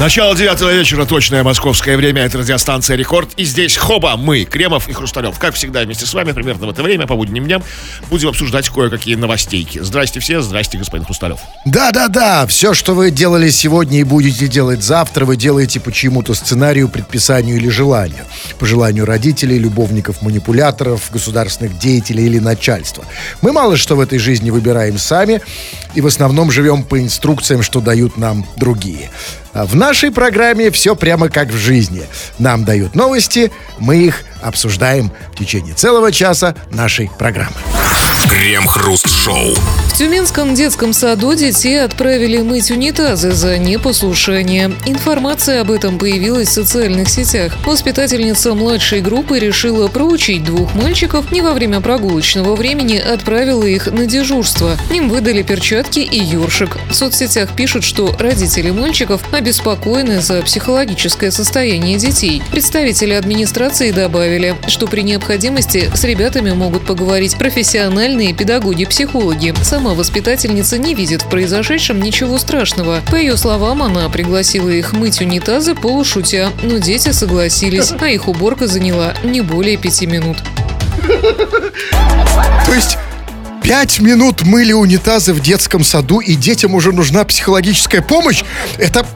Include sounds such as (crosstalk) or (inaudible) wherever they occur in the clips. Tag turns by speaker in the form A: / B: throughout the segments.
A: Начало девятого вечера, точное московское время, это радиостанция «Рекорд». И здесь хоба, мы, Кремов и Хрусталев. Как всегда, вместе с вами, примерно в это время, по будним дням, будем обсуждать кое-какие новостейки. Здрасте все, здрасте, господин Хрусталев.
B: Да-да-да, все, что вы делали сегодня и будете делать завтра, вы делаете по чьему-то сценарию, предписанию или желанию. По желанию родителей, любовников, манипуляторов, государственных деятелей или начальства. Мы мало что в этой жизни выбираем сами и в основном живем по инструкциям, что дают нам другие. А в нашей программе все прямо как в жизни. Нам дают новости, мы их обсуждаем в течение целого часа нашей программы.
C: Крем-хруст-шоу.
D: В Тюменском детском саду детей отправили мыть унитазы за непослушание. Информация об этом появилась в социальных сетях. Воспитательница младшей группы решила проучить двух мальчиков не во время прогулочного времени, отправила их на дежурство. Им выдали перчатки и ёршик. В соцсетях пишут, что родители мальчиков обеспокоены за психологическое состояние детей. Представители администрации добавили, что при необходимости с ребятами могут поговорить профессиональные педагоги-психологи. Сама воспитательница не видит в произошедшем ничего страшного. По ее словам, она пригласила их мыть унитазы полушутя, но дети согласились, а их уборка заняла не более пяти минут.
B: То есть пять минут мыли унитазы в детском саду, и детям уже нужна психологическая помощь? Это...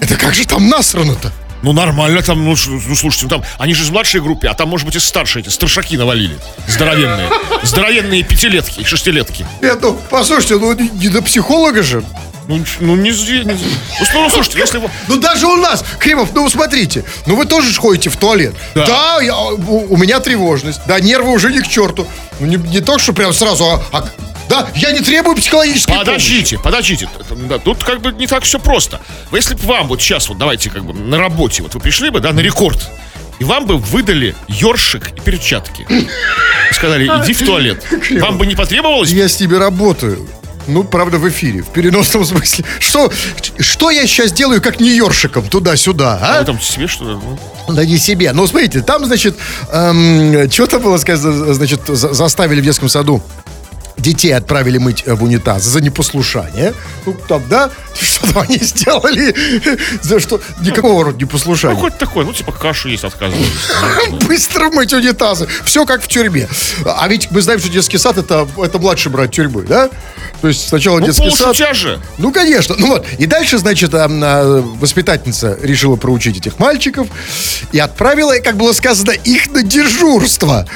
B: Это как же там насрано-то?
A: Ну, нормально там, ну, ну, слушайте, ну, там, они же из младшей группы, а там, может быть, и старшие эти, старшаки навалили. Здоровенные. Здоровенные пятилетки, шестилетки.
B: Нет, ну, послушайте, ну, не, не до психолога же.
A: Ну, ну не, не зи- ну, ну, слушайте, если вы...
B: Ну, даже у нас, Кремов, ну, смотрите, ну, вы тоже ходите в туалет.
A: Да.
B: я- у, у меня тревожность. Да, нервы уже не к черту. Ну, не, не то, что прям сразу, а, а- да, я не требую психологической помощи.
A: Подождите, подождите. Это, да, Тут как бы не так все просто. Если бы вам вот сейчас, вот давайте как бы на работе, вот вы пришли бы, да, на рекорд, и вам бы выдали ёршик и перчатки. И сказали, иди в туалет. Вам бы не потребовалось?
B: Я с ними работаю. Ну, правда, в эфире, в переносном (laughs) смысле. Что, что я сейчас делаю, как не ёршиком туда-сюда,
A: А
B: а?
A: там себе что-то... ну,
B: Да не себе. Ну, смотрите, там, значит, эм, что-то было сказано, значит, за- заставили в детском саду детей отправили мыть э, в унитаз за непослушание. Ну, там, да, (laughs) что-то они сделали. (laughs) За что? Никакого рода
A: Ну,
B: непослушания.
A: хоть такой, ну, типа кашу есть отказывались. (laughs)
B: Быстро мыть унитазы. Все как в тюрьме. А ведь мы знаем, что детский сад это, это младший брат тюрьмы, да? То есть сначала
A: Ну,
B: детский сад.
A: же.
B: Ну, конечно. Ну вот. И дальше, значит, а, воспитательница решила проучить этих мальчиков и отправила, как было сказано, их на дежурство.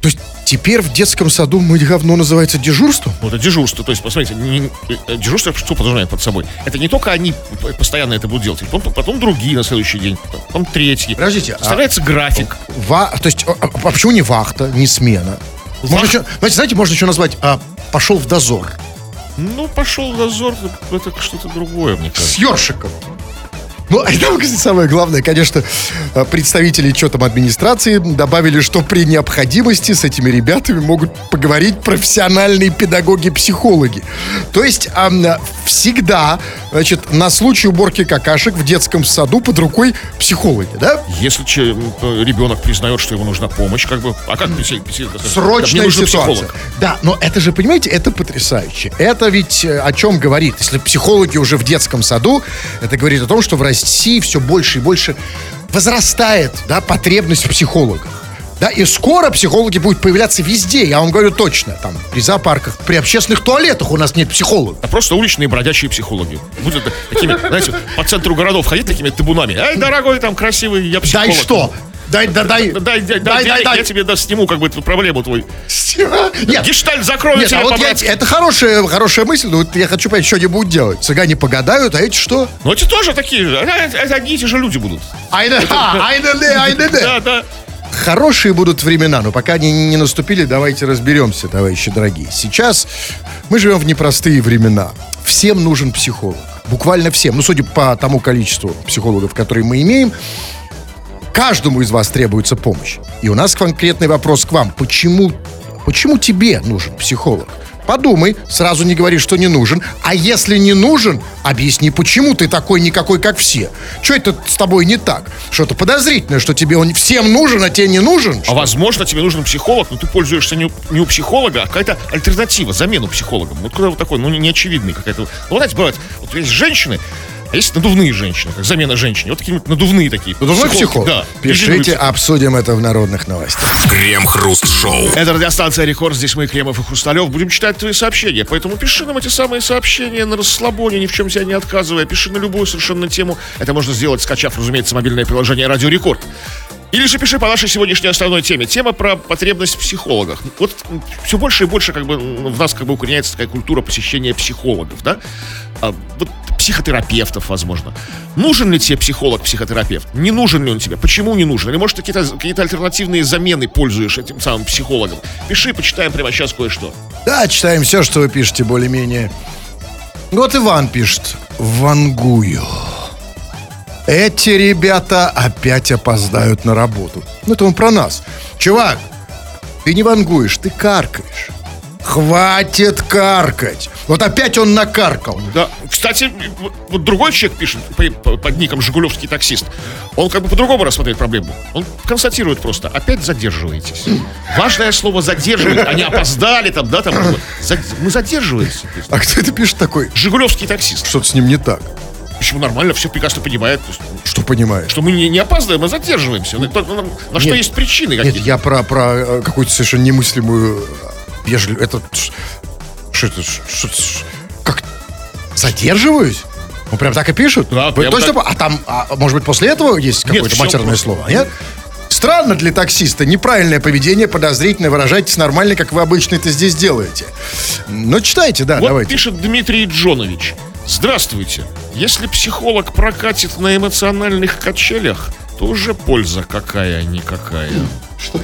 B: То есть теперь в детском саду мыть говно называется дежурством?
A: Ну, это дежурство. То есть, посмотрите, не- э, дежурство что подразумевает под собой? Это не только они постоянно это будут делать, потом, потом другие на следующий день, потом третьи.
B: Подождите, а-
A: Составляется график.
B: Ва- то есть, а, а- а почему не вахта, не смена? Можно
A: Вах-
B: еще, знаете, знаете, можно еще назвать а, пошел в дозор.
A: Ну, пошел дозор, это что-то другое, мне
B: С
A: кажется.
B: ёршиком. Ну, (laughs) а там кстати, самое главное, конечно, э, представители что там администрации добавили, что при необходимости с этими ребятами могут поговорить профессиональные педагоги-психологи. То есть э, всегда, значит, на случай уборки какашек в детском саду под рукой психологи, да?
A: Если че- ребенок признает, что ему нужна помощь, как бы, а как пси- пси- как- мне
B: Срочная
A: нужен
B: ситуация.
A: психолог.
B: Да, но это же, понимаете, это потрясающе. Это ведь э, о чем говорит? Если психологи уже в детском саду, это говорит о том, что в России все больше и больше возрастает да, потребность в психологах. Да, и скоро психологи будут появляться везде, я вам говорю точно. Там, при зоопарках, при общественных туалетах у нас нет психологов.
A: А просто уличные бродячие психологи. Будут такими, знаете, по центру городов ходить такими табунами. Эй, дорогой, там красивый, я психолог.
B: Дай что? Дай, да, дай,
A: Дай, дай, дай, денег, я тебе да, сниму как бы эту проблему твой.
B: Нет,
A: Гештальт закрою
B: Нет, а вот я- это хорошая, хорошая мысль, но вот я хочу понять, что они будут делать. Цыгане погадают, а эти что?
A: Ну, эти тоже такие же. Это, это одни и те же люди будут.
B: Айда, а, айда, айда. (laughs)
A: Да, да.
B: Хорошие будут времена, но пока они не наступили, давайте разберемся, товарищи дорогие. Сейчас мы живем в непростые времена. Всем нужен психолог. Буквально всем. Ну, судя по тому количеству психологов, которые мы имеем, каждому из вас требуется помощь. И у нас конкретный вопрос к вам. Почему, почему тебе нужен психолог? подумай, сразу не говори, что не нужен. А если не нужен, объясни, почему ты такой никакой, как все. Что это с тобой не так? Что-то подозрительное, что тебе он всем нужен, а тебе не нужен?
A: А возможно, тебе нужен психолог, но ты пользуешься не у, не у психолога, а какая-то альтернатива, замену психологам. Вот куда вот такой, ну, не, не очевидный какая-то. Ну, вот знаете, бывает, вот есть женщины, а есть надувные женщины, как замена женщине. Вот такие надувные такие.
B: Надувной психолог?
A: Да.
B: Пишите, обсудим это в народных новостях.
C: Крем-хруст-шоу.
A: Это радиостанция Рекорд, здесь мы, Кремов и Хрусталев. Будем читать твои сообщения, поэтому пиши нам эти самые сообщения на расслабоне, ни в чем себя не отказывая. Пиши на любую совершенно тему. Это можно сделать, скачав, разумеется, мобильное приложение Радио Рекорд. Или же пиши по нашей сегодняшней основной теме. Тема про потребность в психологах. Вот все больше и больше как бы в нас как бы укореняется такая культура посещения психологов, да? А, вот психотерапевтов, возможно. Нужен ли тебе психолог, психотерапевт? Не нужен ли он тебе? Почему не нужен? Или, может, какие-то какие альтернативные замены пользуешь этим самым психологом? Пиши, почитаем прямо сейчас кое-что.
B: Да, читаем все, что вы пишете, более-менее. Вот Иван пишет. Вангую. Эти ребята опять опоздают на работу. Ну, это он про нас. Чувак, ты не вангуешь, ты каркаешь. Хватит каркать. Вот опять он накаркал.
A: Да, кстати, вот, другой человек пишет по- по- под ником «Жигулевский таксист». Он как бы по-другому рассмотрит проблему. Он констатирует просто, опять задерживаетесь. Важное слово «задерживать», они опоздали там, да, там. Мы задерживаемся.
B: А кто это пишет такой?
A: «Жигулевский таксист».
B: Что-то с ним не так.
A: Почему нормально, все прекрасно понимает,
B: Что понимаешь?
A: что мы не, не опаздываем, а задерживаемся. На, на- на что
B: Нет.
A: есть причины
B: Нет,
A: какие-то.
B: я про, про э, какую-то совершенно немыслимую э, вежливую... Это... Что это? что- ш- Как? Задерживаюсь? Ну, прям так и пишут?
A: Да,
B: Вы точно...
A: так.
B: по- А там, а, может быть, после этого есть какое-то матерное
A: просто.
B: слово? Нет? Странно для таксиста. Неправильное поведение, подозрительно. Выражайтесь нормально, как вы обычно это здесь делаете. Ну, читайте, да,
A: Вот
B: давайте.
A: пишет Дмитрий Джонович. Здравствуйте. Если психолог прокатит на эмоциональных качелях, то уже польза какая-никакая. Что?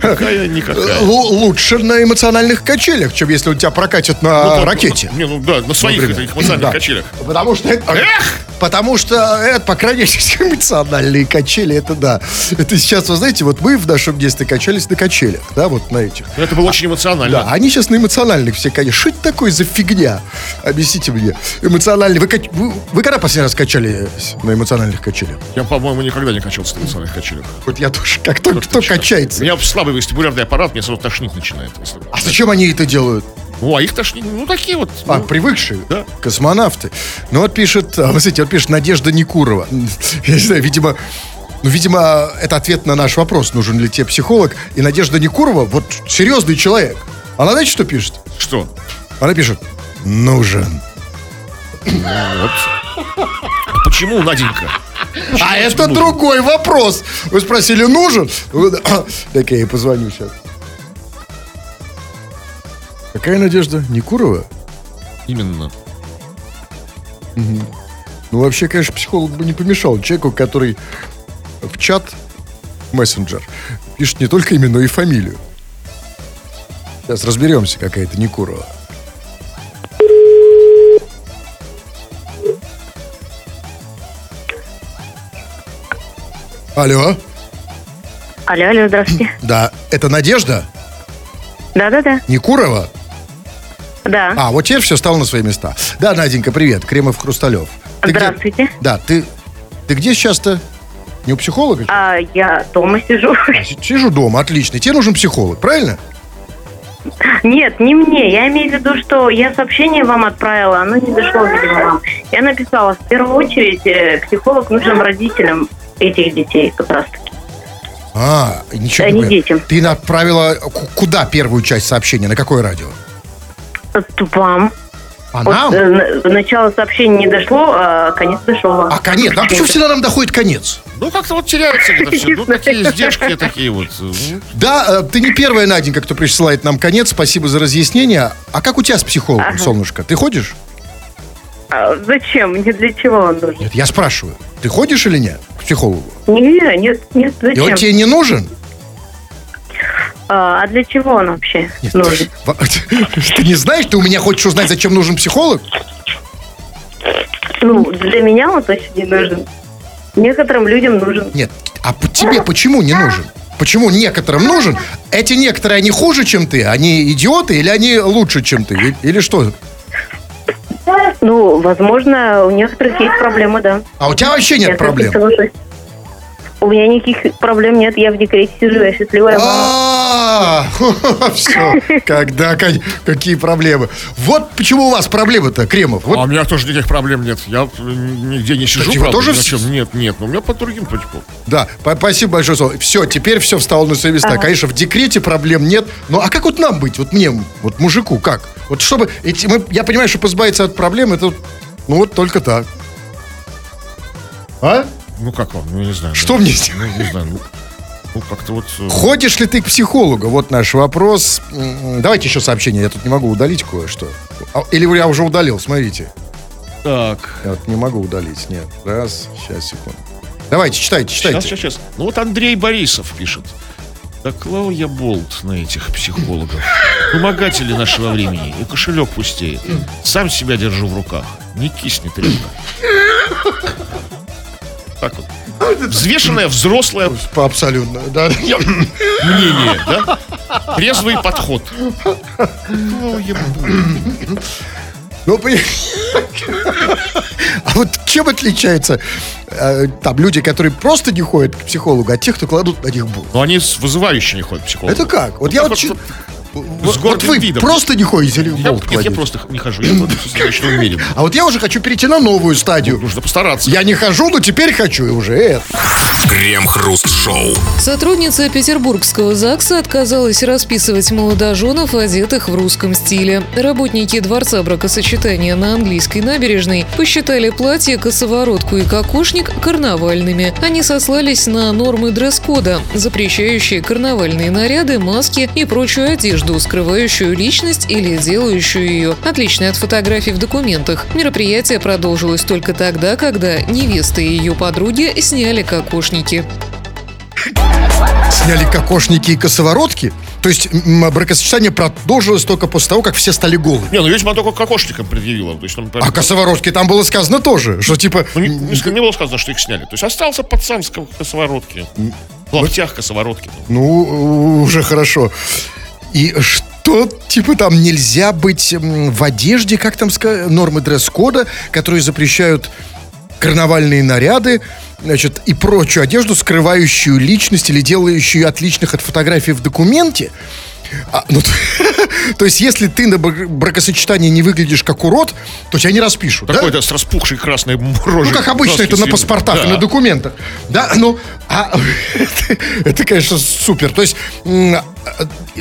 A: Какая-никакая.
B: Лучше на эмоциональных качелях, чем если он тебя прокатит на
A: Ну,
B: ракете.
A: Не, ну да, на своих
B: Например.
A: этих эмоциональных
B: Да.
A: качелях.
B: Потому что это...
A: Эх!
B: Потому что это, по крайней мере, (laughs) эмоциональные качели, это да. Это сейчас, вы знаете, вот мы в нашем детстве качались на качелях, да, вот на этих.
A: Это было очень эмоционально.
B: Да, они сейчас на эмоциональных все качели. Что это такое за фигня? Объясните мне. Эмоциональные. Вы, вы, вы когда последний раз качались на эмоциональных качелях?
A: Я, по-моему, никогда не качался на эмоциональных качелях.
B: Вот я тоже. Как кто, кто качается?
A: У меня слабый вестибулярный аппарат, мне сразу тошнить начинает.
B: А зачем они это делают?
A: Ну, а их тошнит, ну, такие вот.
B: А,
A: ну,
B: привыкшие?
A: Да.
B: Космонавты. Ну вот пишет, а, вы смотрите, вот пишет Надежда Никурова. (laughs) Я не знаю, видимо, ну, видимо, это ответ на наш вопрос, нужен ли тебе психолог. И Надежда Никурова, вот серьезный человек. Она знаете, что пишет?
A: Что?
B: Она пишет, нужен.
A: Вот. А Почему, Наденька?
B: А это другой вопрос. Вы спросили, нужен? (coughs) Так я ей позвоню сейчас. Какая Надежда? Никурова?
A: Именно.
B: Ну, вообще, конечно, психолог бы не помешал человеку, который в чат мессенджер пишет не только имя, но и фамилию. Сейчас разберемся, какая это Никурова. Алло,
E: Алло, алло, здравствуйте.
B: да, это Надежда
E: Да-да-да,
B: Никурова?
E: Да.
B: А, вот теперь все стало на свои места. Да, Наденька, привет, Кремов Хрусталев. Ты где-
E: Здравствуйте.
B: Да, ты, ты где сейчас-то? Не у психолога?
E: А, я дома сижу.
B: С- Сижу дома, отлично. Тебе нужен психолог, правильно?
E: Нет, не мне. Я имею в виду, что я сообщение вам отправила, оно не дошло, видимо, вам. Я написала, в первую очередь, э, психолог нужен родителям этих детей как раз таки.
B: А, ничего
E: А не
B: понял.
E: детям.
B: Ты направила к- куда первую часть сообщения? На какое радио?
E: Вот Вам.
B: А
E: Вот,
B: нам?
E: э, на- начало сообщения не дошло, а конец дошел.
B: А конец? А почему всегда нам доходит конец?
A: Ну, как-то вот теряется где-то все. Ну, такие издержки такие вот. Ну,
B: Да, э, ты не первая, Наденька, кто присылает нам конец. Спасибо за разъяснение. А как у тебя с психологом,
E: Ага.
B: солнышко? Ты ходишь?
E: А зачем? Мне для чего он нужен?
B: Нет, я спрашиваю. Ты ходишь или нет к психологу?
E: Не, нет, нет,
B: И он
E: зачем?
B: тебе не нужен?
E: А, а для чего он вообще
B: Нет,
E: нужен? (laughs) (laughs)
B: Ты не знаешь, ты у меня хочешь узнать, зачем нужен психолог?
E: Ну, для меня он точно не нужен. Некоторым людям нужен.
B: Нет. А тебе почему не нужен? почему некоторым нужен? Эти некоторые, они хуже, чем ты? Они идиоты или они лучше, чем ты? Или что?
E: Ну, возможно, у некоторых есть проблемы, да.
B: А у тебя вообще нет
E: Я
B: проблем?
E: У меня никаких проблем нет, я в декрете сижу, я счастливая мама.
B: А, (laughs) все. Когда, ка- какие проблемы? Вот почему у вас проблемы-то, Кремов.
A: А у меня тоже никаких проблем нет. Я нигде не сижу, правда,
B: тоже.
A: Нет, нет, но у меня по другим протипу.
B: Да, спасибо большое. Все, теперь все встало на свои места. Конечно, в декрете проблем нет. Ну, а как вот нам быть? Вот мне, вот мужику, как? Вот чтобы... эти- мы- я понимаю, что избавиться от проблем, это... Ну, вот только так. А?
A: Ну как вам? Ну, я не знаю.
B: Что
A: ну,
B: мне сделать?
A: Ну, не знаю. Ну, ну, как-то вот... э,
B: Ходишь ли ты к психологу? Вот наш вопрос. Давайте еще сообщение. Я тут не могу удалить кое-что. А, Или я уже удалил, смотрите.
A: Так.
B: Я вот не могу удалить. Нет. Раз, сейчас, секунду. Давайте, читайте, читайте.
A: Сейчас, сейчас, сейчас. Ну вот Андрей Борисов пишет. Да клал я болт на этих психологов. Помогатели нашего времени. И кошелек пустеет. Сам себя держу в руках. Не киснет ребята. Так вот. Взвешенное взрослое
B: По- Абсолютно, да.
A: Мнение, да? Трезвый подход.
B: Ну, а вот чем отличается э, там люди, которые просто не ходят к психологу, от тех, кто кладут на них болт?
A: Но они вызывающе не ходят к психологу.
B: Это как? Вот
A: Ну,
B: я вот, чё-
A: с
B: вот вы
A: видом.
B: просто не ходите или
A: Я,
B: болт
A: нет, я просто не хожу. Я достаточно (coughs) уверен.
B: А вот я уже хочу перейти на новую стадию.
A: Нужно постараться.
B: Я не хожу, но теперь хочу и уже это.
C: Крем-хруст-шоу.
D: Сотрудница Петербургского ЗАГСа отказалась расписывать молодоженов, одетых в русском стиле. Работники Дворца бракосочетания на английской набережной посчитали платье, косоворотку и кокошник карнавальными. Они сослались на нормы дресс-кода, запрещающие карнавальные наряды, маски и прочую одежду, скрывающую личность или делающую ее отличной от фотографий в документах. Мероприятие продолжилось только тогда, когда невеста и ее подруги сняли кокошники.
B: Сняли кокошники и косоворотки. То есть бракосочетание продолжилось только после того, как все стали голыми.
A: Не, ну видимо, только кокошникам предъявила. То есть, ну,
B: А косоворотки там было сказано тоже, что типа...
A: ну, не, не- не было сказано, что их сняли. То есть остался пацан с ко- косоворотки. В лаптях косоворотки.
B: Ну, уже хорошо. И что, типа, там нельзя быть в одежде, как там ска- нормы дресс-кода, которые запрещают карнавальные наряды, значит, и прочую одежду, скрывающую личность или делающую отличных от фотографий в документе. А, ну, (laughs) то есть, если ты на бра- бракосочетании не выглядишь как урод, то тебя не распишут. да?
A: Такой, да, с распухшей красной рожей.
B: Ну, как обычно, это на паспортах и на документах. Да, ну, а, это, (laughs) это, конечно, супер. То есть, а,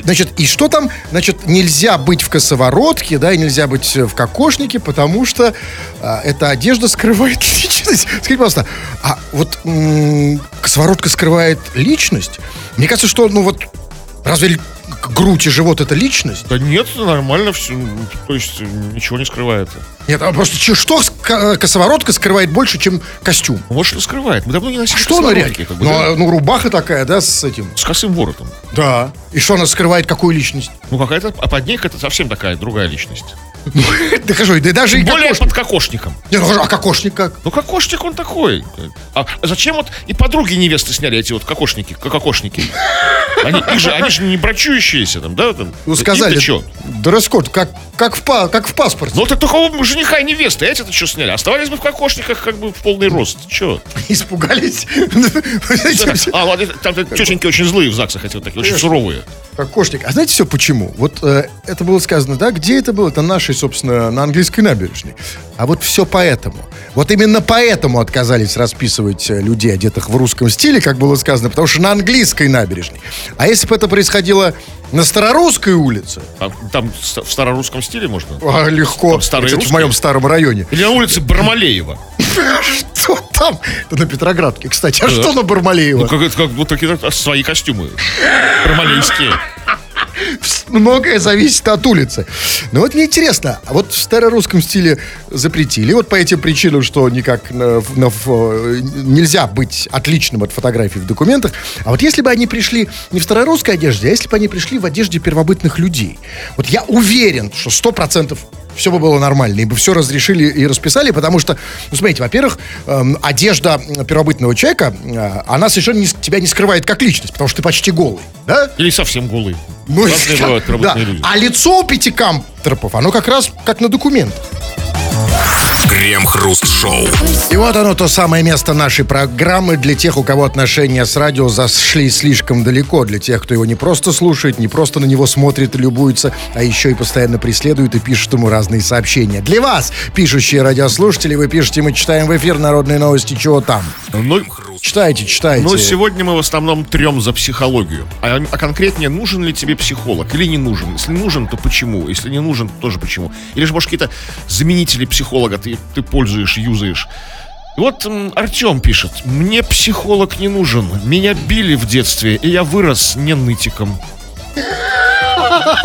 B: значит, и что там? Значит, нельзя быть в косоворотке, да, и нельзя быть в кокошнике, потому что а, эта одежда скрывает (laughs) личность. Скажите, пожалуйста, а вот м, косоворотка скрывает личность? Мне кажется, что, ну вот, разве грудь и живот это личность?
A: Да нет, нормально все. То есть э, ничего не скрывает.
B: Нет, а просто что ко- косоворотка скрывает больше, чем костюм?
A: Ну, Может, и скрывает. Мы давно не носили
B: Что она реально?
A: как бы,
B: ну,
A: да?
B: а, ну, рубаха такая, да, с этим?
A: С косым воротом.
B: Да. И что она скрывает, какую личность?
A: Ну, какая-то, а под ней это совсем такая другая личность.
B: Да хожу, да даже и
A: Более под кокошником.
B: Ну, а кокошник как?
A: Ну, кокошник он такой. А зачем вот и подруги невесты сняли эти вот кокошники, кокошники? Они, их же, они же не брачующиеся там, да? Там.
B: Ну, сказали, дресс-код, как, как, в, как в паспорте.
A: Ну, это только у жениха и невесты, а эти-то что сняли? Оставались бы в кокошниках как бы в полный рост. Че? (laughs)
B: Испугались.
A: А, ладно, там тетеньки очень злые в ЗАГСах, эти вот такие, очень суровые.
B: Кокошник. А знаете все почему? Вот э, это было сказано, да? Где это было? Это нашей, собственно, на английской набережной. А вот все поэтому. Вот именно поэтому отказались расписывать э, людей, одетых в русском стиле, как было сказано, потому что на английской набережной. А если бы это происходило на Старорусской улице,
A: Там, там в старорусском стиле можно?
B: а, легко.
A: Там старые
B: Кстати, в моем старом районе.
A: Или на улице Бармалеева? (laughs)
B: Что там? Это на Петроградке, кстати. А что на Бармалеева?
A: Ну, как, это как вот такие а, свои костюмы. Бармалейские. (laughs)
B: Многое зависит от улицы. Но вот мне интересно, а вот в старорусском стиле запретили, вот по этим причинам, что никак на- на- нельзя быть отличным от фотографий в документах, а вот если бы они пришли не в старорусской одежде, а если бы они пришли в одежде первобытных людей, вот я уверен, что сто процентов все бы было нормально, и бы все разрешили и расписали, потому что, ну, смотрите, во-первых, эм, одежда первобытного человека, э, она совершенно не тебя не скрывает как личность, потому что ты почти голый, да?
A: Или совсем голый.
B: Ну,
A: Разные
B: да,
A: бывают
B: да.
A: первобытные люди.
B: А лицо у пятикамтропов, оно как раз как на документ.
C: Крем-хруст-шоу.
B: И вот оно, то самое место нашей программы для тех, у кого отношения с радио зашли слишком далеко. Для тех, кто его не просто слушает, не просто на него смотрит и любуется, а еще и постоянно преследует и пишет ему разные сообщения. Для вас, пишущие радиослушатели, вы пишете, мы читаем в эфир народные новости, чего там.
A: Ну,
B: Читайте, читайте.
A: ну, сегодня мы в основном трем за психологию. А, а конкретнее, нужен ли тебе психолог или не нужен? Если нужен, то почему? Если не нужен, то тоже почему? Или же, может, какие-то заменители психолога ты, ты пользуешь, юзаешь? Вот Артем пишет. Мне психолог не нужен. Меня били в детстве, и я вырос не нытиком.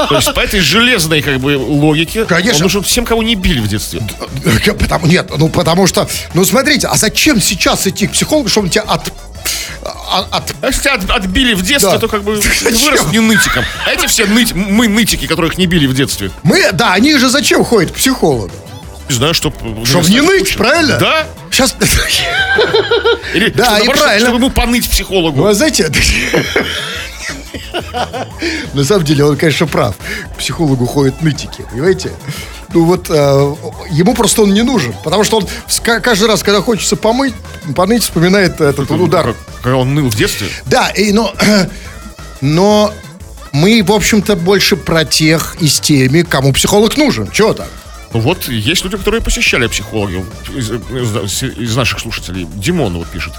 A: То есть по этой железной как бы логике
B: Конечно.
A: он нужен всем, кого не били в детстве.
B: Потому, нет, ну потому что, ну смотрите, а зачем сейчас идти к психологу, чтобы он тебя от... а- от
A: А если тебя от- отбили в детстве,
B: Да.
A: то как бы (laughs) вырос не нытиком. А эти все ныть, мы нытики, которых не били в детстве.
B: мы, да, они же зачем ходят к психологу?
A: Не знаю, чтоб...
B: Чтоб не ныть, правильно?
A: Да.
B: Сейчас, (laughs)
A: Или (laughs)
B: Да,
A: что,
B: и
A: наоборот,
B: правильно.
A: чтобы ему поныть психологу.
B: ну, а знаете, (laughs) на самом деле он, конечно, прав. К психологу ходят нытики, понимаете? Ну вот э, ему просто он не нужен, потому что он каждый раз, когда хочется помыть, поныть, вспоминает этот
A: Ну,
B: удар.
A: как- Когда он ныл в детстве.
B: Да, и, но, (clears throat) но мы, в общем-то, больше про тех и с теми, кому психолог нужен. Чего так?
A: Ну вот, есть люди, которые посещали психологию из, из- из наших слушателей. Димон вот пишет.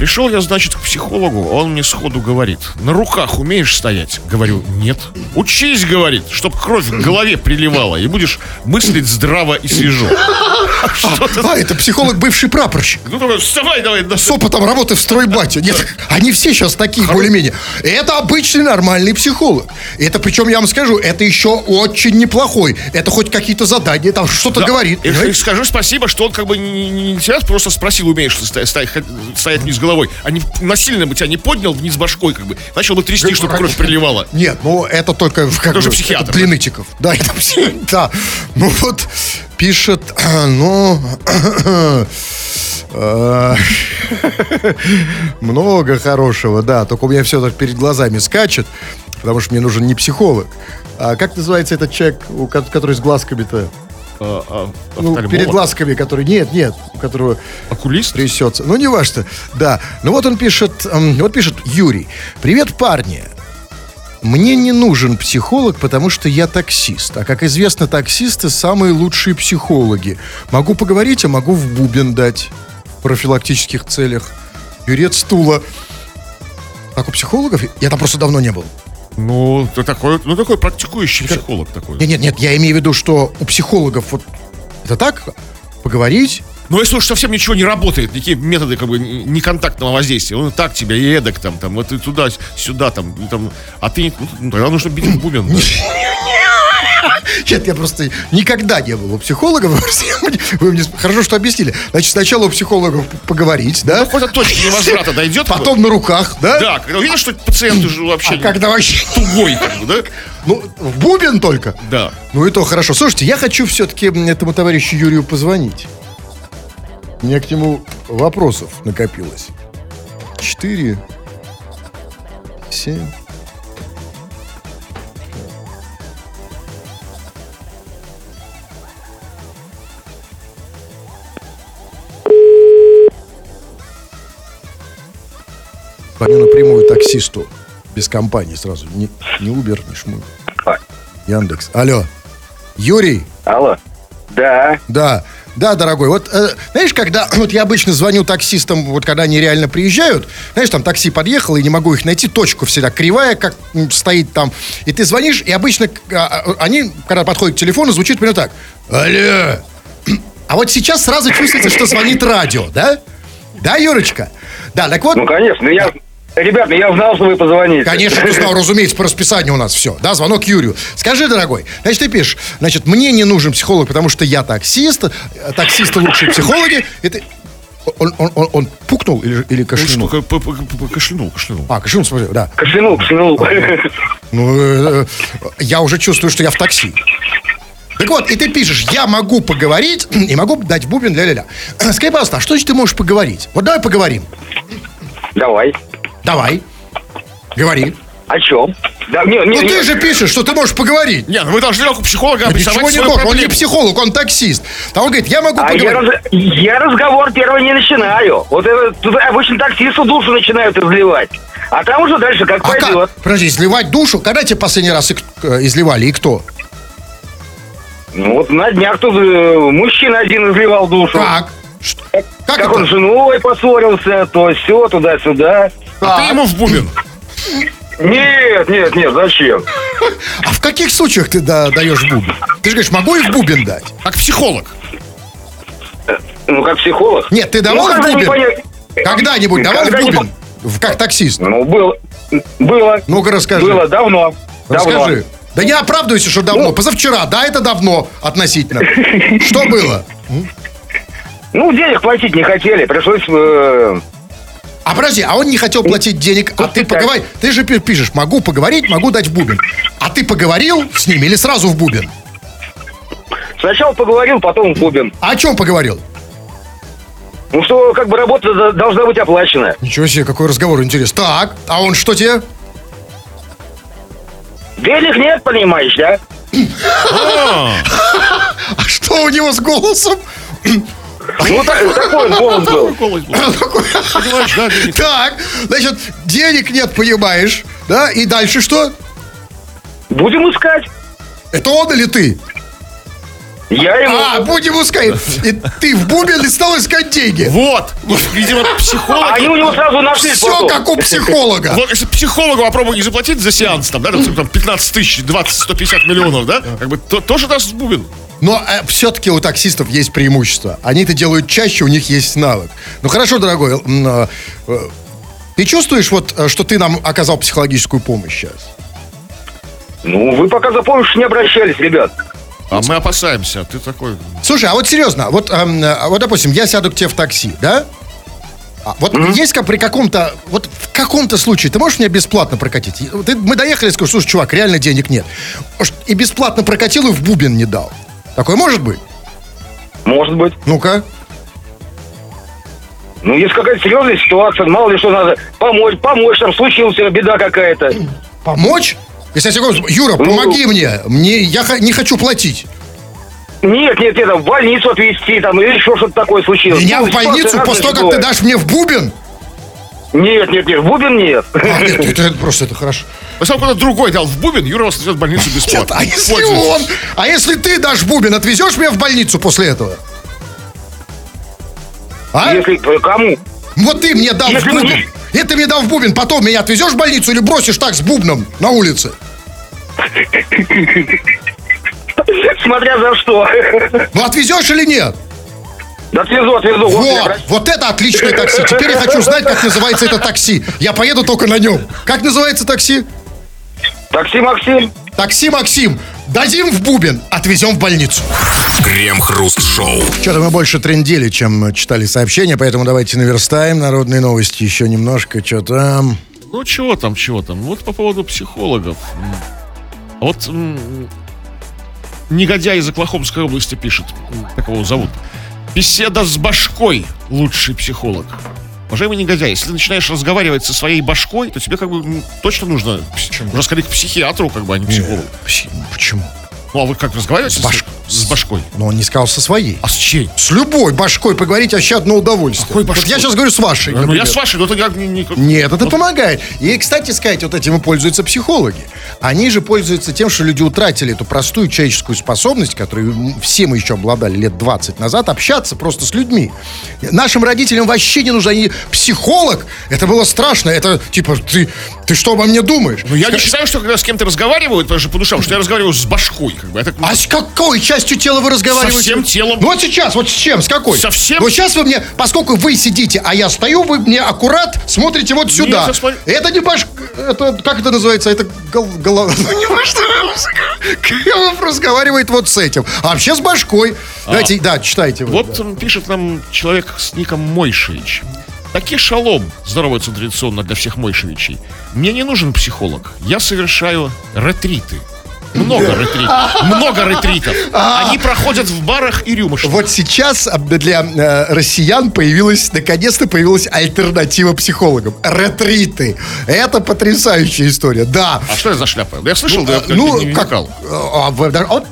A: Пришел я, значит, к психологу, а он мне сходу говорит, на руках умеешь стоять? Говорю, нет. Учись, говорит, чтоб кровь к голове приливала, и будешь мыслить здраво и свежо. Ты?
B: А, это психолог бывший прапорщик.
A: Ну, давай, вставай, давай. да.
B: С опытом работы в стройбате. Нет, они все сейчас такие, более-менее. Это обычный нормальный психолог. Это, причем, я вам скажу, это еще очень неплохой. Это хоть какие-то задания, там что-то говорит.
A: Скажу спасибо, что он как бы не, не- не тебя просто спросил, умеешь стоять, стоять, стоять вниз головой, а не насильно бы тебя не поднял вниз башкой, как бы. Начал бы трясти, чтобы кровь приливала.
B: Нет, ну это только как
A: Тоже
B: бы,
A: психиатр,
B: это для
A: да?
B: это (laughs) да. Ну вот пишет, ну э, (clears throat) (laughs) много хорошего, да. Только у меня все так перед глазами скачет, потому что мне нужен не психолог. А как называется этот человек, который с глазками-то?
A: А, а,
B: Ну, перед глазками, который нет, нет, у которого
A: Окулист?
B: трясется. Ну, не важно. Да. Ну, вот он пишет, вот пишет Юрий. Привет, парни. Мне не нужен психолог, потому что я таксист. А как известно, таксисты самые лучшие психологи. Могу поговорить, а могу в бубен дать в профилактических целях. Юрец стула. Так у психологов? Я там просто давно не был.
A: Ну, ты такой, ну, такой практикующий психолог такой.
B: Нет, нет, нет, я имею в виду, что у психологов вот это так, поговорить,
A: Ну, если уж совсем ничего не работает, никакие методы как бы неконтактного воздействия, он так тебя и эдак там, там, вот и туда, сюда, там, там, а ты, ну, тогда нужно бить в бубен. да. (laughs) (laughs)
B: Нет, я просто никогда не был у психолога. (laughs) Вы мне хорошо, что объяснили. Значит, сначала у психолога поговорить, да?
A: Какой-то точки невозврата дойдет.
B: Потом на руках, да?
A: Да, когда видишь, что пациент уже вообще
B: А когда вообще...
A: тугой, да?
B: Ну, в бубен только?
A: Да.
B: Ну и то хорошо. Слушайте, я хочу все-таки этому товарищу Юрию позвонить. У меня к нему вопросов накопилось. Четыре, семь. Звоню напрямую таксисту. Без компании сразу. Не, не Uber, не Шмуль. Яндекс. Алло. Юрий?
F: Алло. Да.
B: Да, да, дорогой. Вот, э, знаешь, когда (clears throat) вот я обычно звоню таксистам, вот когда они реально приезжают, знаешь, там такси подъехало, и не могу их найти, точка всегда кривая, как стоит там. И ты звонишь, и обычно а, а, они, когда подходят к телефону, звучит примерно так. Алло. А вот сейчас сразу чувствуется, что звонит радио, да? Да, Юрочка? Да, так вот,
F: Ну, конечно. Я... Ребят, ну я знал, что вы позвоните.
B: Конечно, ты знал, разумеется, по расписанию у нас все. Да, звонок Юрию. Скажи, дорогой, значит, ты пишешь, значит, мне не нужен психолог, потому что я таксист, э, таксисты лучшие психологи. Это... Он, он, он, он пукнул или, или
A: Ну,
B: кашлянул?
A: что, кашлянул, кашлянул.
B: А, кашлянул, смотри, да.
F: Кашлянул, кашлянул.
B: Ну, э, э, я уже чувствую, что я в такси. Так вот, и ты пишешь, я могу поговорить и могу дать бубен ля-ля-ля. Скажи, пожалуйста, а что значит ты можешь поговорить? Вот давай поговорим.
F: Давай.
B: Давай. Говори.
F: О чем? Да, не, не,
B: Ну
F: не.
B: ты же пишешь, что ты можешь поговорить.
A: Нет, ну вы должны у психолога
B: Да
A: обрисовать
B: Ничего не должен, он не психолог, он таксист. А он говорит, я могу
F: А я,
B: поговорить.
F: раз- я разговор первый не начинаю. Вот это, тут обычно таксисту душу начинают изливать. А там уже дальше как
B: А
F: пойдет.
B: как? Подожди, изливать душу? Когда тебе последний раз э, изливали и кто?
F: Ну вот на днях тут э, мужчина один изливал душу.
B: Как? Что? Как,
F: Как
B: это?
F: он с женой поссорился, то все туда-сюда.
A: А ты ему в бубен.
F: Нет, нет, нет, зачем? (laughs)
B: А в каких случаях ты да- даешь бубен? Ты же говоришь, могу и в бубен дать?
A: Как психолог.
F: Ну, как психолог.
B: Нет, ты давал
F: ну,
B: в
F: не
B: бубен?
F: поня-
B: Когда-нибудь давал в
F: Когда не
B: бубен? В- Как таксист?
F: Ну, было. Было.
B: Ну-ка расскажи.
F: Было давно. Давно.
B: Расскажи. Да не оправдывайся, что давно. Позавчера, да, это давно относительно. (laughs) Что было?
F: Ну, денег платить не хотели, пришлось... э,
B: А подожди, а он не хотел платить денег, а ты поговори. Ты же пи- пишешь, могу поговорить, могу дать в бубен. А ты поговорил с ними или сразу в бубен?
F: Сначала поговорил, потом в бубен.
B: А о чем поговорил?
F: Ну, что как бы работа до- должна быть оплачена.
B: Ничего себе, какой разговор интересный. Так, а он что тебе?
F: Денег нет, понимаешь, да? (laughs)
A: А
B: что у него с голосом?
F: Ну, так- такой голос был.
B: Так, значит, денег нет, понимаешь, да? И дальше что?
F: Будем искать.
B: Это он или ты?
F: Я ему...
B: А, будем искать. И ты в бубен и стал искать деньги.
A: Вот. Видимо, психолог.
F: Они у него сразу нашли
B: Все
F: потом.
B: как у психолога.
A: Вот если психологу попробовать не заплатить за сеанс, там, да, там, там 15 тысяч, 20, 150 миллионов, да, как бы то, тоже даст бубен.
B: Но все-таки у таксистов есть преимущество. Они это делают чаще, у них есть навык. Ну хорошо, дорогой, э, э, ты чувствуешь, вот, э, что ты нам оказал психологическую помощь сейчас?
F: Ну, вы пока за помощью не обращались, ребят.
A: А мы опасаемся, ты такой...
B: Слушай, а вот серьезно, вот, эм, э, вот допустим, я сяду к тебе в такси, да? А вот есть как при каком-то, вот в каком-то случае, ты можешь меня бесплатно прокатить? Ты- мы доехали, скажу, слушай, чувак, реально денег нет. Может, И бесплатно прокатил, и в бубен не дал. Такое может быть?
F: Может быть.
B: Ну-ка.
F: Ну, если какая-то серьезная ситуация, мало ли что надо помочь, помочь, там случилась беда какая-то.
B: Помочь? Если я тебе говорю, Юра,
F: Ну.
B: помоги мне, мне я не хочу платить.
F: Нет, нет, нет, там, в больницу отвезти, там, или еще что-то такое случилось.
B: Меня
F: Ну,
B: в больницу после того, как ты дашь мне в бубен?
F: Нет, нет, нет, в бубен нет.
B: А, нет, это, это просто это хорошо.
A: Если он кто-то другой дал в бубен, Юра вас отвезет в больницу бесплатно.
B: А если
A: Пользуйтесь.
B: он? А если ты дашь бубен, отвезешь меня в больницу после этого? А?
F: Если э, кому?
B: Вот ты мне дал в
F: Если
B: бубен.
F: мне-
B: И ты мне дал в бубен, потом меня отвезешь в больницу или бросишь так с бубном на улице? (laughs)
F: Смотря за что.
B: Ну отвезешь или нет?
F: Да отвезу, отвезу. Вот,
B: Вот, это отличное такси. Теперь я хочу знать, как называется это такси. Я поеду только на нем. Как называется такси?
F: Такси Максим.
B: Такси Максим. Дадим в бубен, отвезем в больницу.
C: Крем-хруст-шоу.
B: Что-то мы больше трендели, чем читали сообщения, поэтому давайте наверстаем народные новости еще немножко. Что там?
A: Ну, чего там, чего там? Вот по поводу психологов. Вот м, негодяй из Оклахомской области пишет, его зовут. Беседа с башкой – лучший психолог. Уважаемый негодяй, если ты начинаешь разговаривать со своей башкой, то тебе как бы м, точно нужно, нужно сходить к психиатру, как бы, а не к психологу.
B: Пси- Почему?
A: Ну, а вы как разговариваете с-
B: Баш-
A: с башкой?
B: Но он не сказал со своей.
A: А с чьей?
B: С любой башкой поговорить вообще одно удовольствие.
A: Какой
B: Вот
A: башкой?
B: я сейчас говорю с вашей.
A: Ну, я с вашей, но это я не... не-
B: Нет, это помогает. И, кстати сказать, вот этим и пользуются психологи. Они же пользуются тем, что люди утратили эту простую человеческую способность, которую все мы еще обладали лет 20 назад, общаться просто с людьми. Нашим родителям вообще не нужен они психолог. Это было страшно. Это типа, ты, ты что обо мне думаешь?
A: Ну, я не считаю, что когда с кем-то разговаривают, даже по душам, что я разговариваю с башкой, как бы. Это,
B: А с какой частью тела вы разговариваете?
A: Со всем телом.
B: Ну вот сейчас, вот с чем, с какой?
A: Со всем.
B: Вот сейчас вы мне, поскольку вы сидите, а я стою, вы мне аккурат смотрите вот сюда.
A: я смотрю-
B: Это не баш... Это, как это называется? Это гол... голова... (laughs) Ну, не. Кремов (laughs) разговаривает вот с этим. А вообще с башкой. Давайте, да, читайте. вы,
A: Вот
B: да.
A: пишет нам человек с ником Мойшевич. Таки шалом, здоровается традиционно для всех Мойшевичей. Мне не нужен психолог. Я совершаю ретриты. Много ретритов. Много ретритов. Они проходят в барах и рюмочных.
B: Вот сейчас а, для э, россиян появилась, наконец-то появилась альтернатива психологам. Ретриты. Это потрясающая история. Да.
A: А что это за шляпа? Я слышал, да
B: Ну, как,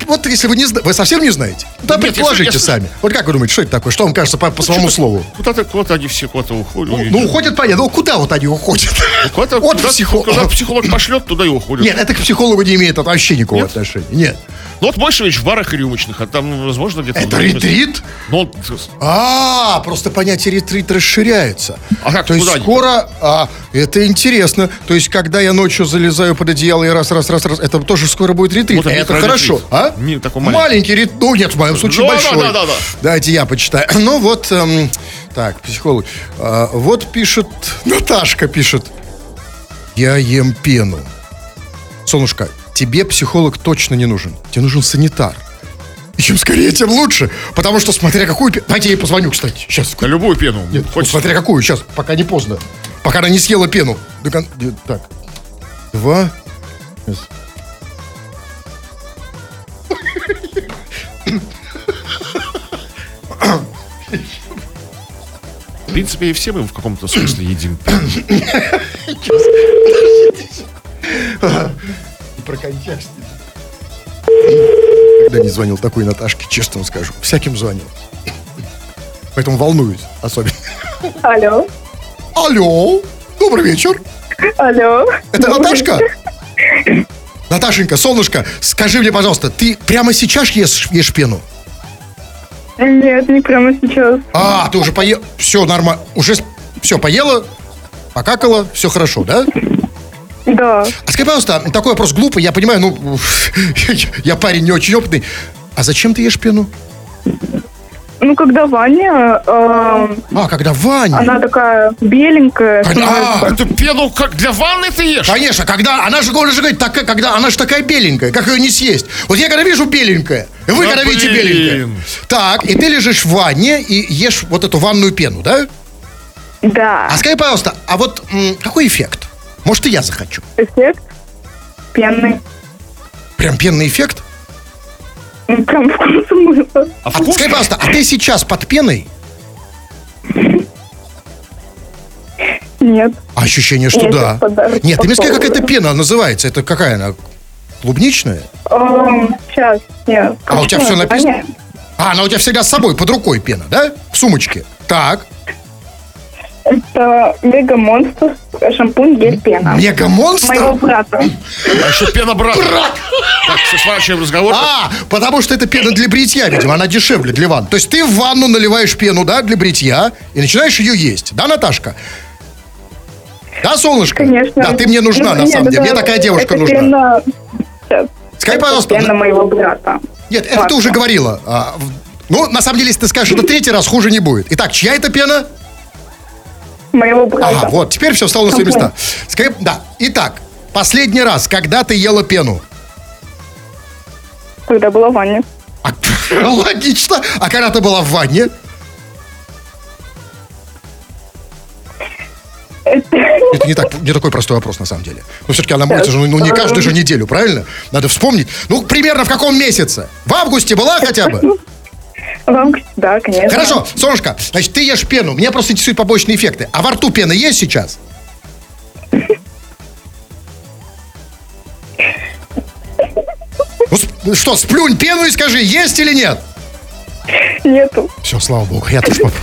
B: вот, если вы не зна- вы совсем не знаете, да предположите сами. Вот как вы думаете, что это такое? Что вам кажется по,
A: Что-то
B: слову?
A: Куда-то, куда-то они все куда-то уходят.
B: Ну, ну, уходят, понятно. Ну, куда вот они уходят?
A: Куда-то, куда, куда психолог пошлет, туда и уходят.
B: Нет, это к психологу не имеет вообще никакого
A: Нет?
B: отношения. Нет.
A: Ну вот Большевич в барах и рюмочных, а там, возможно, где-то...
B: Это ретрит?
A: Ну,
B: А, просто понятие ретрит расширяется.
A: А как,
B: То есть скоро, а, это интересно. То есть, когда я ночью залезаю под одеяло и раз, раз, раз, раз, это тоже скоро будет ретрит.
A: Вот это
B: хорошо. А?
A: Ми- такой маленький.
B: маленький рет... Ну, нет, в моем случае
A: Да, да,
B: большой.
A: да, да, да.
B: Давайте я почитаю. (clears throat) Ну, вот, эм, так, психолог. А, вот пишет, Наташка пишет. Я ем пену. Солнышко, тебе психолог точно не нужен. Тебе нужен санитар. И чем скорее, тем лучше. Потому что, смотря какую пену... Давайте я ей позвоню, кстати. Сейчас.
A: На любую пену.
B: Нет, вот смотря какую. Сейчас, пока не поздно. Пока она не съела пену. Так. Два.
A: В принципе, и все мы в каком-то смысле едим.
B: Про контекст. Когда не звонил такой Наташке, честно вам скажу. Всяким звонил. Поэтому волнуюсь особенно.
E: Алло.
B: Алло, добрый вечер.
E: Алло.
B: Это Наташка? Наташенька, солнышко, скажи мне, пожалуйста, ты прямо сейчас ешь, ешь пену?
E: Нет, не прямо сейчас.
B: А, ты уже поел. Все нормально. Уже все поела, покакала, все хорошо, да?
E: Да.
B: А скажи, пожалуйста, такой вопрос глупый, я понимаю, ну, (laughs) я парень не очень опытный. А зачем ты ешь пену?
E: Ну, когда Ваня, э,
B: А, когда Ваня.
E: она такая беленькая.
B: Когда- а,
A: Эту пену как для ванны ты ешь?
B: Конечно, когда она же, он же говорит, так, когда она же такая беленькая, как ее не съесть. Вот я когда вижу беленькая, вы
A: Да
B: когда видите беленькая. Так, и ты лежишь в ванне и ешь вот эту ванную пену, да?
E: Да.
B: А скажи, пожалуйста, а вот м, какой эффект? Может, и я захочу.
E: Эффект пенный.
B: Прям пенный эффект?
E: Ну, Прям вкус мыла.
A: А вкус?
B: скажи, пожалуйста, а ты сейчас под пеной?
E: Нет.
B: А ощущение, что
E: Нет,
B: да.
E: подарок
B: Нет, ты мне скажи, как
E: попробую.
B: эта пена называется? Это какая она? Клубничная?
E: Эм, сейчас, нет.
B: А у тебя все написано? А, она у тебя всегда с собой, под рукой пена, да? В сумочке. Так.
E: Это Мега Монстр шампунь гель пена.
B: Мега-монстр?
E: Моего брата.
A: А еще пена брата. Так, все, сворачиваем разговор.
B: А, потому что это пена для бритья, видимо, она дешевле для ванн. То есть ты в ванну наливаешь пену, да, для бритья, и начинаешь ее есть. Да, Наташка? Да, солнышко?
E: Конечно.
B: Да, ты мне нужна,
E: Ну,
B: на
E: нет,
B: самом деле. Мне такая девушка
E: это
B: нужна.
E: Пена...
B: Скажи,
E: Это
B: пожалуйста,
E: Пена
B: на-
E: моего брата.
B: Нет, это ты
E: Ладно.
B: уже говорила. А, ну, на самом деле, если ты скажешь это третий раз, хуже не будет. Итак, чья это пена?
E: Моего брата.
B: Ага, вот, теперь все стало на свои места. Скажи, да. Итак, последний раз, когда ты ела пену?
E: Когда была Ваня.
B: А, (laughs) логично. А когда ты была в ванне?
E: Это...
B: Не, так, не такой простой вопрос, на самом деле. Но все-таки она моется же, ну, не каждую же неделю, правильно? Надо вспомнить. Ну, примерно в каком месяце? В августе была хотя бы?
E: В августе, да, конечно.
B: Хорошо, солнышко, значит, ты ешь пену. Меня просто интересуют побочные эффекты. А во рту пена есть сейчас? Ну, что, сплюнь пену и скажи, есть или нет?
E: Нету.
B: Все, слава богу, я тоже поп-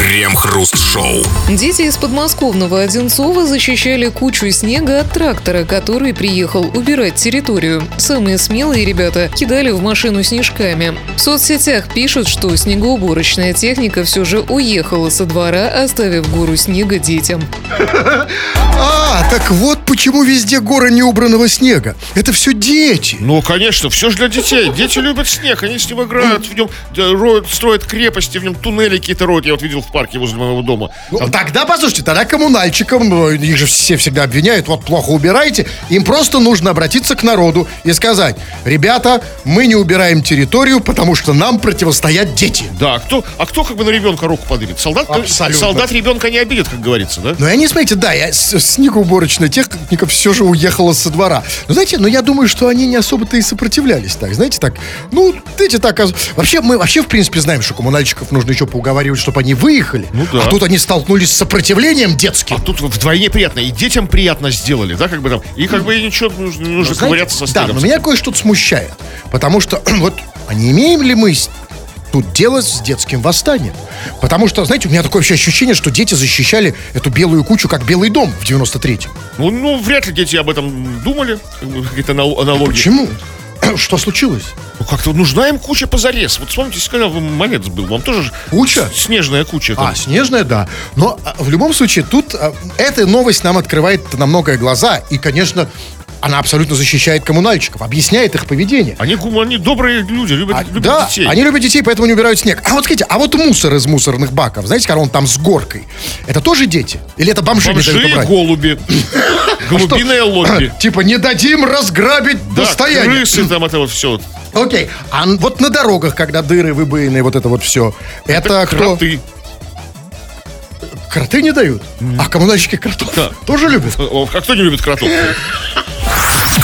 C: Крем-хруст-шоу.
D: Дети из подмосковного Одинцова защищали кучу снега от трактора, который приехал убирать территорию. Самые смелые ребята кидали в машину снежками. В соцсетях пишут, что снегоуборочная техника все же уехала со двора, оставив гору снега детям. (laughs)
B: А, так вот почему везде горы неубранного снега. Это все дети.
A: Ну, конечно, все же для детей. Дети любят снег, они с ним играют, в нем э, роют, строят крепости, в нем туннели какие-то роют. Я вот видел в парке возле моего дома.
B: Ну,
A: Там-
B: тогда, послушайте, тогда коммунальщикам, ну, их же все всегда обвиняют, вот плохо убираете, им просто нужно обратиться к народу и сказать, ребята, мы не убираем территорию, потому что нам противостоят дети.
A: Да, а кто, а кто как бы на ребенка руку подымет? Солдат,
B: Абсолютно.
A: солдат ребенка не обидит, как говорится, да?
B: Но я не смотрите, да, я, снегоуборочная техника все же уехала со двора. Но знаете, но я думаю, что они не особо-то и сопротивлялись так, знаете, так, ну, эти так, оз- вообще, мы вообще, в принципе, знаем, что коммунальщиков нужно еще поуговаривать, чтобы они выехали.
A: Ну да.
B: А тут они столкнулись с сопротивлением детским.
A: А тут вдвойне приятно. И детям приятно сделали, да, как бы там. И как бы и ничего, нужно, не нужно ковыряться со
B: Да,
A: снегом.
B: но меня кое-что смущает. Потому что, (clears throat) вот, а не имеем ли мы тут дело с детским восстанием? Потому что, знаете, у меня такое вообще ощущение, что дети защищали эту белую кучу, как Белый дом в 93-м.
A: Ну, ну, вряд ли дети об этом думали. Какие-то анал- аналогии.
B: Почему? (clears throat) Что случилось?
A: Ну, как-то нужна им куча позарез. Вот вспомните, когда малец был, вам тоже
B: Куча?
A: снежная куча. там.
B: А, снежная, да. Но а, в любом случае, тут а, эта новость нам открывает на многое глаза. И, конечно, она абсолютно защищает коммунальщиков, объясняет их поведение.
A: Они, они добрые люди, любят,
B: А,
A: любят
B: да,
A: детей.
B: они любят детей, поэтому не убирают снег. А вот скажите, а вот мусор из мусорных баков, знаете, когда он там с горкой, это тоже дети? Или это бомжи, не
A: Бомжи и
B: убрать?
A: голуби. (coughs) Голубиное лобби. (coughs)
B: Типа не дадим разграбить
A: Да,
B: достояние.
A: крысы там, это вот все.
B: Окей, а вот на дорогах, когда дыры выбоины, вот это вот все, это, кто?
A: Кроты.
B: Кроты не дают? А коммунальщики кротов тоже любят?
A: А кто не любит кротов? (laughs)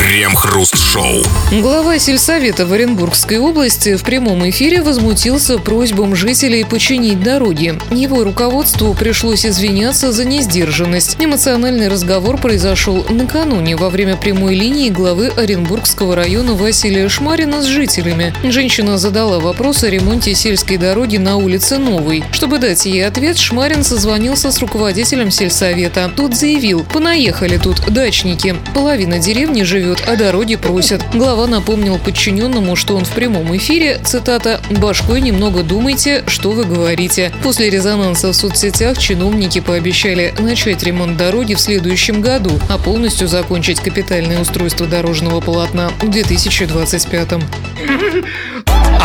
C: Крем-хруст-шоу.
D: Глава сельсовета в Оренбургской области в прямом эфире возмутился просьбам жителей починить дороги. Его руководству пришлось извиняться за несдержанность. Эмоциональный разговор произошел накануне во время прямой линии главы Оренбургского района Василия Шмарина с жителями. Женщина задала вопрос о ремонте сельской дороги на улице Новой. Чтобы дать ей ответ, Шмарин созвонился с руководителем сельсовета. Тот заявил, понаехали тут дачники. Половина деревни живет, а дороги просят. Глава напомнил подчиненному, что он в прямом эфире, цитата, «башкой немного думайте, что вы говорите». После резонанса в соцсетях чиновники пообещали начать ремонт дороги в следующем году, а полностью закончить капитальное устройство дорожного полотна в 2025.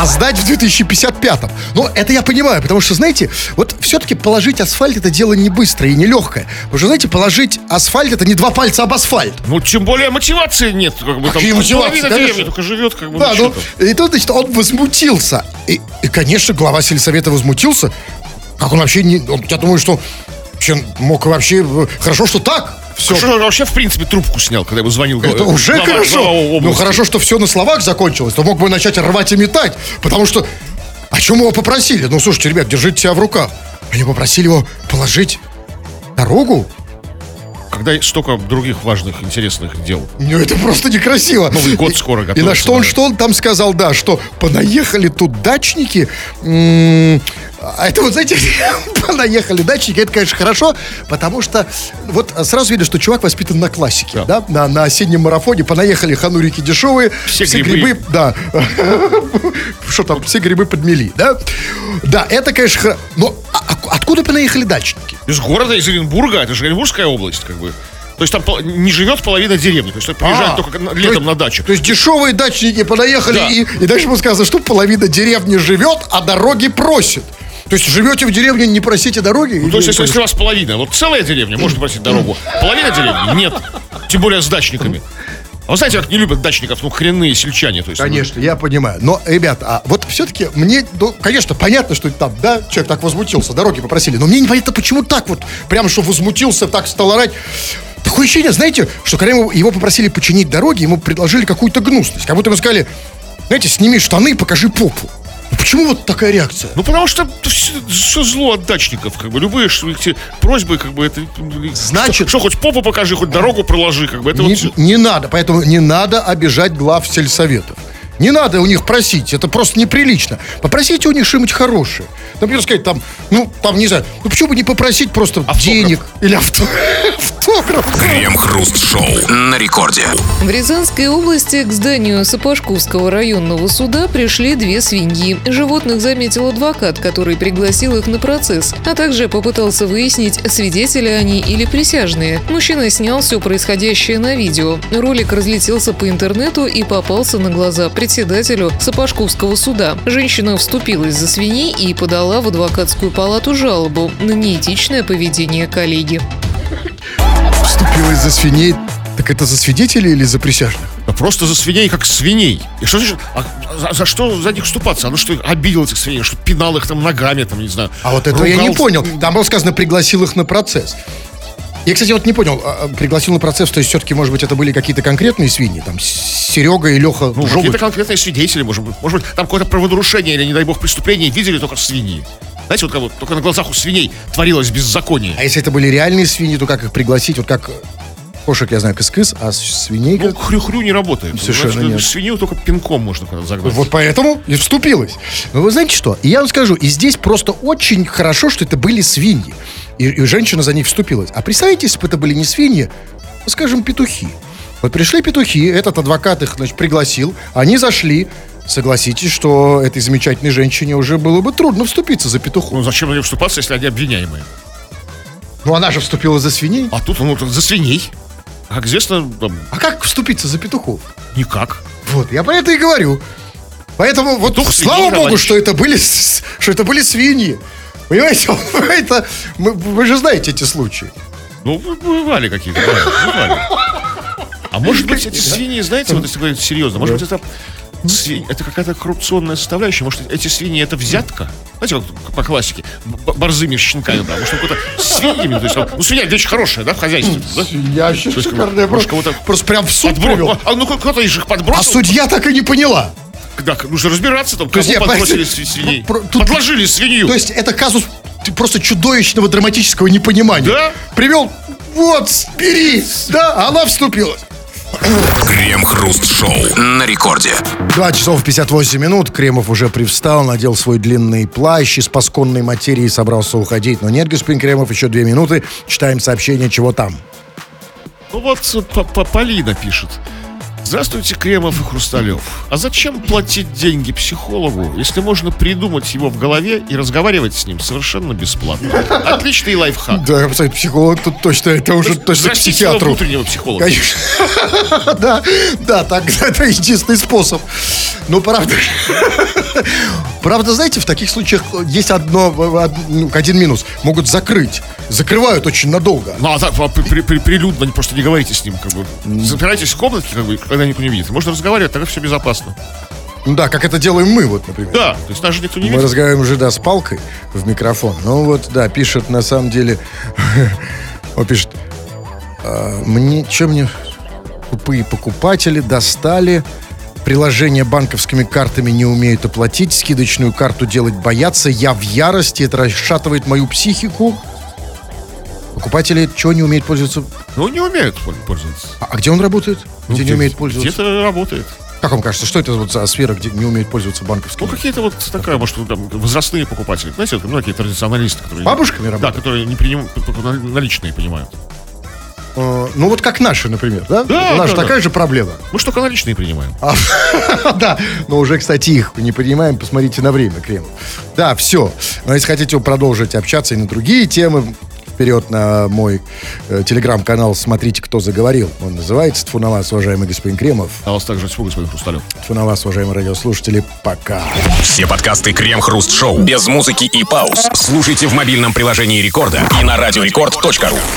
B: А сдать в 2055-м. Ну, это я понимаю, потому что, знаете, вот все-таки положить асфальт это дело не быстрое и не легкое. Потому что, знаете, положить асфальт это не два пальца об асфальт.
A: Ну, тем более мотивации нет. Как бы, там половина деревни только живет, как бы,
B: Да,
A: ну,
B: ну, и тут, значит, он возмутился. И, и, конечно, глава сельсовета возмутился. Как он вообще не... он- я думаю, что вообще мог вообще... э, Хорошо, что так. Все.
A: Хорошо, он вообще, в принципе, трубку снял, когда ему звонил
B: Это
A: глава-
B: уже
A: глава-
B: хорошо.
A: глава
B: Ну, хорошо, что все на словах закончилось. То мог бы начать рвать и метать. Потому что... О чем его попросили? Ну, слушайте, ребят, держите себя в руках. Они попросили его положить дорогу?
A: Когда столько других важных, интересных дел.
B: Ну, это просто некрасиво.
A: Новый год скоро
B: И на
A: готовится,
B: что он, что он там сказал, да, что понаехали тут дачники. А это вот, знаете, (laughs) понаехали дачники, это, конечно, хорошо, потому что вот сразу видно, что чувак воспитан на классике, да, на, на осеннем марафоне, понаехали ханурики дешевые,
A: Все грибы.
B: да, (laughs) что там, все грибы подмели, да, да, это, конечно, хо- но а- а- откуда понаехали дачники?
A: Из города, из Оренбурга, это же Оренбургская область, как бы. То есть там не живет половина деревни, то есть приезжают
B: А,
A: только летом
B: есть-
A: на дачу.
B: То есть дешевые дачники понаехали,
A: Да.
B: и, и дальше ему сказано, что половина деревни живет, а дороги просит. То есть живете в деревне, не просите дороги?
A: Ну, то есть, если, если у вас половина, вот целая деревня, можно просить дорогу. Половина деревни нет. Тем более с дачниками. А вы знаете, как не любят дачников, ну, коренные сельчане. То есть, ну,
B: Конечно, я понимаю. Но, ребята, а вот все-таки мне, ну, конечно, понятно, что там, да, человек так возмутился, дороги попросили, но мне непонятно, почему так вот, прямо что возмутился, так стал орать. Такое ощущение, знаете, что когда его, его попросили починить дороги, ему предложили какую-то гнусность. Как будто ему сказали, знаете, сними штаны, покажи попу. Почему вот такая реакция?
A: Ну, потому что все, зло от дачников, как бы, любые эти просьбы, как бы, это...
B: Значит-
A: Что, что, хоть попу покажи, хоть дорогу проложи, как бы, это
B: не,
A: вот...
B: не надо, поэтому не надо обижать глав сельсоветов. Не надо у них просить, это просто неприлично. Попросите у них что-нибудь хорошее. Например, сказать там, ну, там, не знаю, ну почему бы не попросить просто
A: Автограф.
B: денег или авто- (laughs) автограф.
C: Крем-хруст-шоу на рекорде.
D: В Рязанской области к зданию Сапожковского районного суда пришли две свиньи. Животных заметил адвокат, который пригласил их на процесс, а также попытался выяснить, свидетели они или присяжные. Мужчина снял все происходящее на видео. Ролик разлетелся по интернету и попался на глаза представителям председателю Сапожковского суда. Женщина вступилась за свиней и подала в адвокатскую палату жалобу на неэтичное поведение коллеги.
B: Вступилась за свиней. Так это за свидетелей или за присяжных?
A: Да просто за свиней, как свиней. И что значит, а за, за что за них вступаться? Она что, обидела этих свиней, что пинал их там ногами, там, не знаю.
B: А вот этого я не
A: ругал.
B: понял. Там было сказано, пригласил их на процесс. Я, кстати, вот не понял, а, а, пригласил на процесс, то есть все-таки, может быть, это были какие-то конкретные свиньи, там, Серега и Леха
A: Ну, какие-то конкретные свидетели, может быть. Может быть, там какое-то правонарушение или, не дай бог, преступление видели только свиньи. Знаете, вот как вот только на глазах у свиней творилось беззаконие.
B: А если это были реальные свиньи, то как их пригласить? Вот как кошек, я знаю, кыс-кыс, а свиней
A: Ну, хрю-хрю не работает.
B: Совершенно
A: Значит,
B: нет.
A: Свинью только пинком можно загнать.
B: Вот поэтому и вступилась. Но вы знаете что? И я вам скажу, и здесь просто очень хорошо, что это были свиньи. И, и женщина за них вступилась. А представьте, если бы это были не свиньи, а, скажем, петухи. Вот пришли петухи, этот адвокат их, значит, пригласил, они зашли. Согласитесь, что этой замечательной женщине уже было бы трудно вступиться за петуху.
A: Ну, зачем они вступаться, если они обвиняемые?
B: Ну, она же вступила за свиней.
A: А тут, ну, за свиней. Как известно, там,
B: А как вступиться за петухов?
A: никак.
B: Вот, я про это и говорю. Поэтому вот
A: Петух
B: слава
A: свиней,
B: богу,
A: товарищ.
B: что это были, что это были свиньи. Понимаете, (laughs) это, мы- вы же знаете эти случаи.
A: Ну, бывали какие-то, да, бывали. А может быть, эти свиньи, знаете, вот если говорить серьезно, может быть, это свиньи, это какая-то коррупционная составляющая, может, эти свиньи это взятка? Знаете, вот по классике, борзыми щенками, да, может, какой-то свиньями, то есть, ну, свинья вещь хорошая, да, в хозяйстве, да?
B: Я вообще шикарная, просто, просто прям в суд привел.
A: А ну кто-то из них
B: А
A: подбросил.
B: судья так и не поняла.
A: Да, нужно разбираться, там, кому подбросили свиней.
B: про- тут-
A: Подложили свинью.
B: То есть это казус просто чудовищного драматического непонимания.
A: Да?
B: Привел, вот, бери, да, а она вступила.
C: Крем-хруст-шоу на рекорде.
B: 2 часов 58 минут. Кремов уже привстал, надел свой длинный плащ из посконной материи и собрался уходить. Но нет, господин Кремов, еще две минуты. Читаем сообщение, чего там.
A: Ну вот э, П- П- Полина пишет. Здравствуйте, Кремов и Хрусталев. А зачем платить деньги психологу, если можно придумать его в голове и разговаривать с ним совершенно бесплатно? Отличный лайфхак.
B: Да, кстати, психолог тут точно, это уже точно к психиатру.
A: внутреннего психолога.
B: Конечно. (laughs) Да, да, так (laughs) это единственный способ. Ну, правда. (laughs) Правда, знаете, в таких случаях есть одно, од- ну, один минус. Могут закрыть. Закрывают очень надолго.
A: Ну, а так, при- при- при- прилюдно просто не говорите с ним, как бы. Запирайтесь в комнатке, как бы, когда никто не видит. Можно разговаривать, тогда все безопасно.
B: Ну да, как это делаем мы, вот, например.
A: Да, то есть нас же никто не
B: Мы
A: видит.
B: разговариваем уже, да, с палкой в микрофон. Ну вот, да, пишет на самом деле... (laughs) Он пишет... «А, Мне, что мне... Тупые покупатели достали... Приложение банковскими картами не умеют оплатить, скидочную карту делать боятся, я в ярости, это расшатывает мою психику. Покупатели чего не умеют пользоваться?
A: Ну, не умеют пол- пользоваться.
B: А, а где он работает?
A: Ну,
B: где, не умеет пользоваться?
A: Где-то работает.
B: Как вам кажется, что это вот за сфера, где не умеют пользоваться банковскими?
A: Ну, какие-то вот такая, может, там, возрастные покупатели. Знаете, вот, такие традиционалисты, которые...
B: Бабушками
A: Да,
B: работают?
A: которые не принимают, на- наличные понимают.
B: Э, ну вот как наши, например, да?
A: Да,
B: У нас
A: да,
B: же
A: да.
B: такая же проблема.
A: Мы только наличные принимаем.
B: А, (laughs) да, но уже, кстати, их не понимаем. Посмотрите на время, Кремов. Да, все. Но если хотите продолжить общаться и на другие темы, вперед на мой э, телеграм-канал «Смотрите, кто заговорил». Он называется «Тьфу на вас, уважаемый господин Кремов».
A: А вас также всего, господин Хрусталев.
B: «Тьфу на вас, уважаемые радиослушатели». Пока.
C: Все подкасты Крем-хруст-шоу без музыки и пауз слушайте в мобильном приложении Рекорда и на радиорекорд.ру.